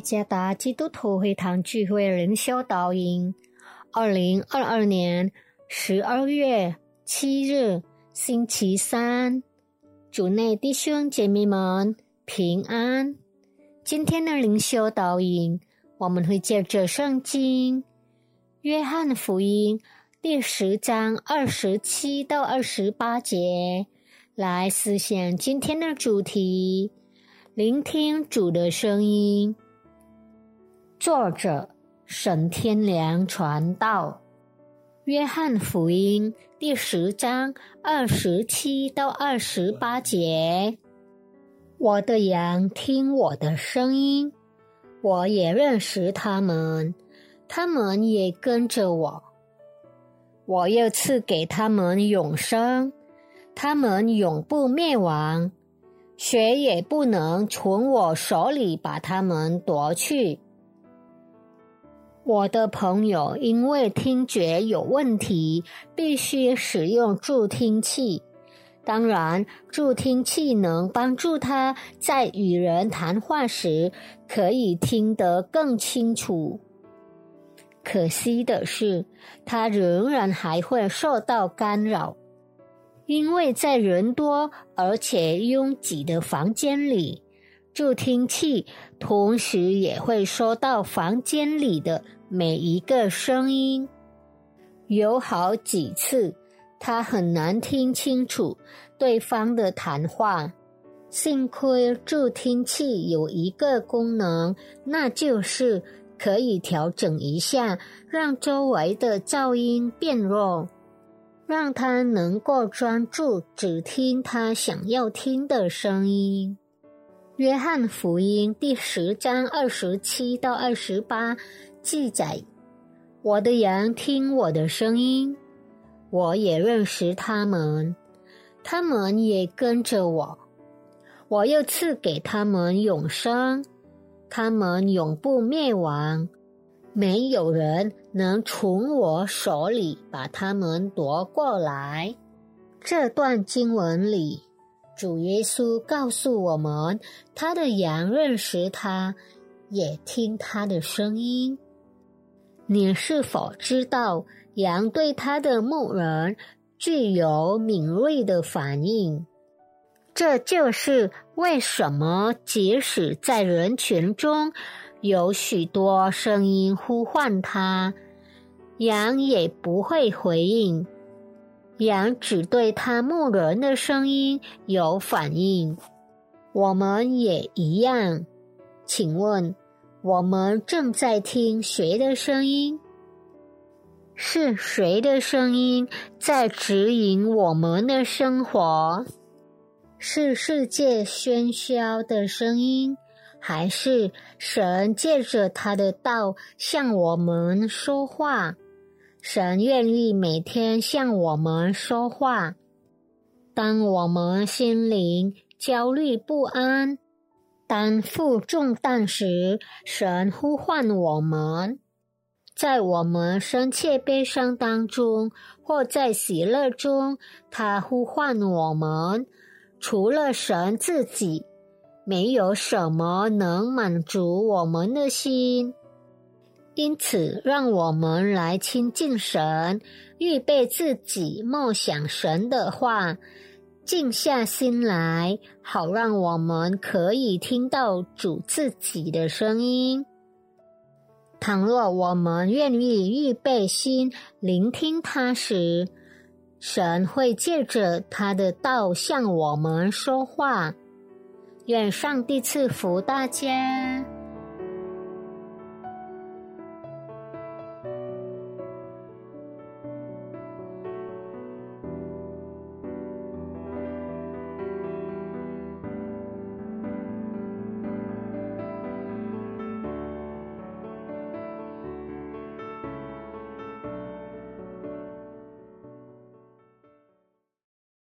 加达基督徒会堂聚会灵修导引，二零二二年十二月七日星期三，主内弟兄姐妹们平安。今天的灵修导引，我们会借着圣经《约翰福音》第十章二十七到二十八节来思想今天的主题：聆听主的声音。作者沈天良传道，《约翰福音》第十章二十七到二十八节：我的羊听我的声音，我也认识他们，他们也跟着我。我又赐给他们永生，他们永不灭亡，谁也不能从我手里把他们夺去。我的朋友因为听觉有问题，必须使用助听器。当然，助听器能帮助他在与人谈话时可以听得更清楚。可惜的是，他仍然还会受到干扰，因为在人多而且拥挤的房间里，助听器同时也会收到房间里的。每一个声音，有好几次，他很难听清楚对方的谈话。幸亏助听器有一个功能，那就是可以调整一下，让周围的噪音变弱，让他能够专注只听他想要听的声音。约翰福音第十章二十七到二十八。记载，我的羊听我的声音，我也认识他们，他们也跟着我。我又赐给他们永生，他们永不灭亡，没有人能从我手里把他们夺过来。这段经文里，主耶稣告诉我们，他的羊认识他，也听他的声音。你是否知道，羊对它的牧人具有敏锐的反应？这就是为什么，即使在人群中有许多声音呼唤它，羊也不会回应。羊只对它牧人的声音有反应。我们也一样。请问？我们正在听谁的声音？是谁的声音在指引我们的生活？是世界喧嚣的声音，还是神借着他的道向我们说话？神愿意每天向我们说话。当我们心灵焦虑不安。担负重担时，神呼唤我们；在我们深切悲伤当中，或在喜乐中，他呼唤我们。除了神自己，没有什么能满足我们的心。因此，让我们来亲近神，预备自己，默想神的话。静下心来，好让我们可以听到主自己的声音。倘若我们愿意预备心聆听他时，神会借着他的道向我们说话。愿上帝赐福大家。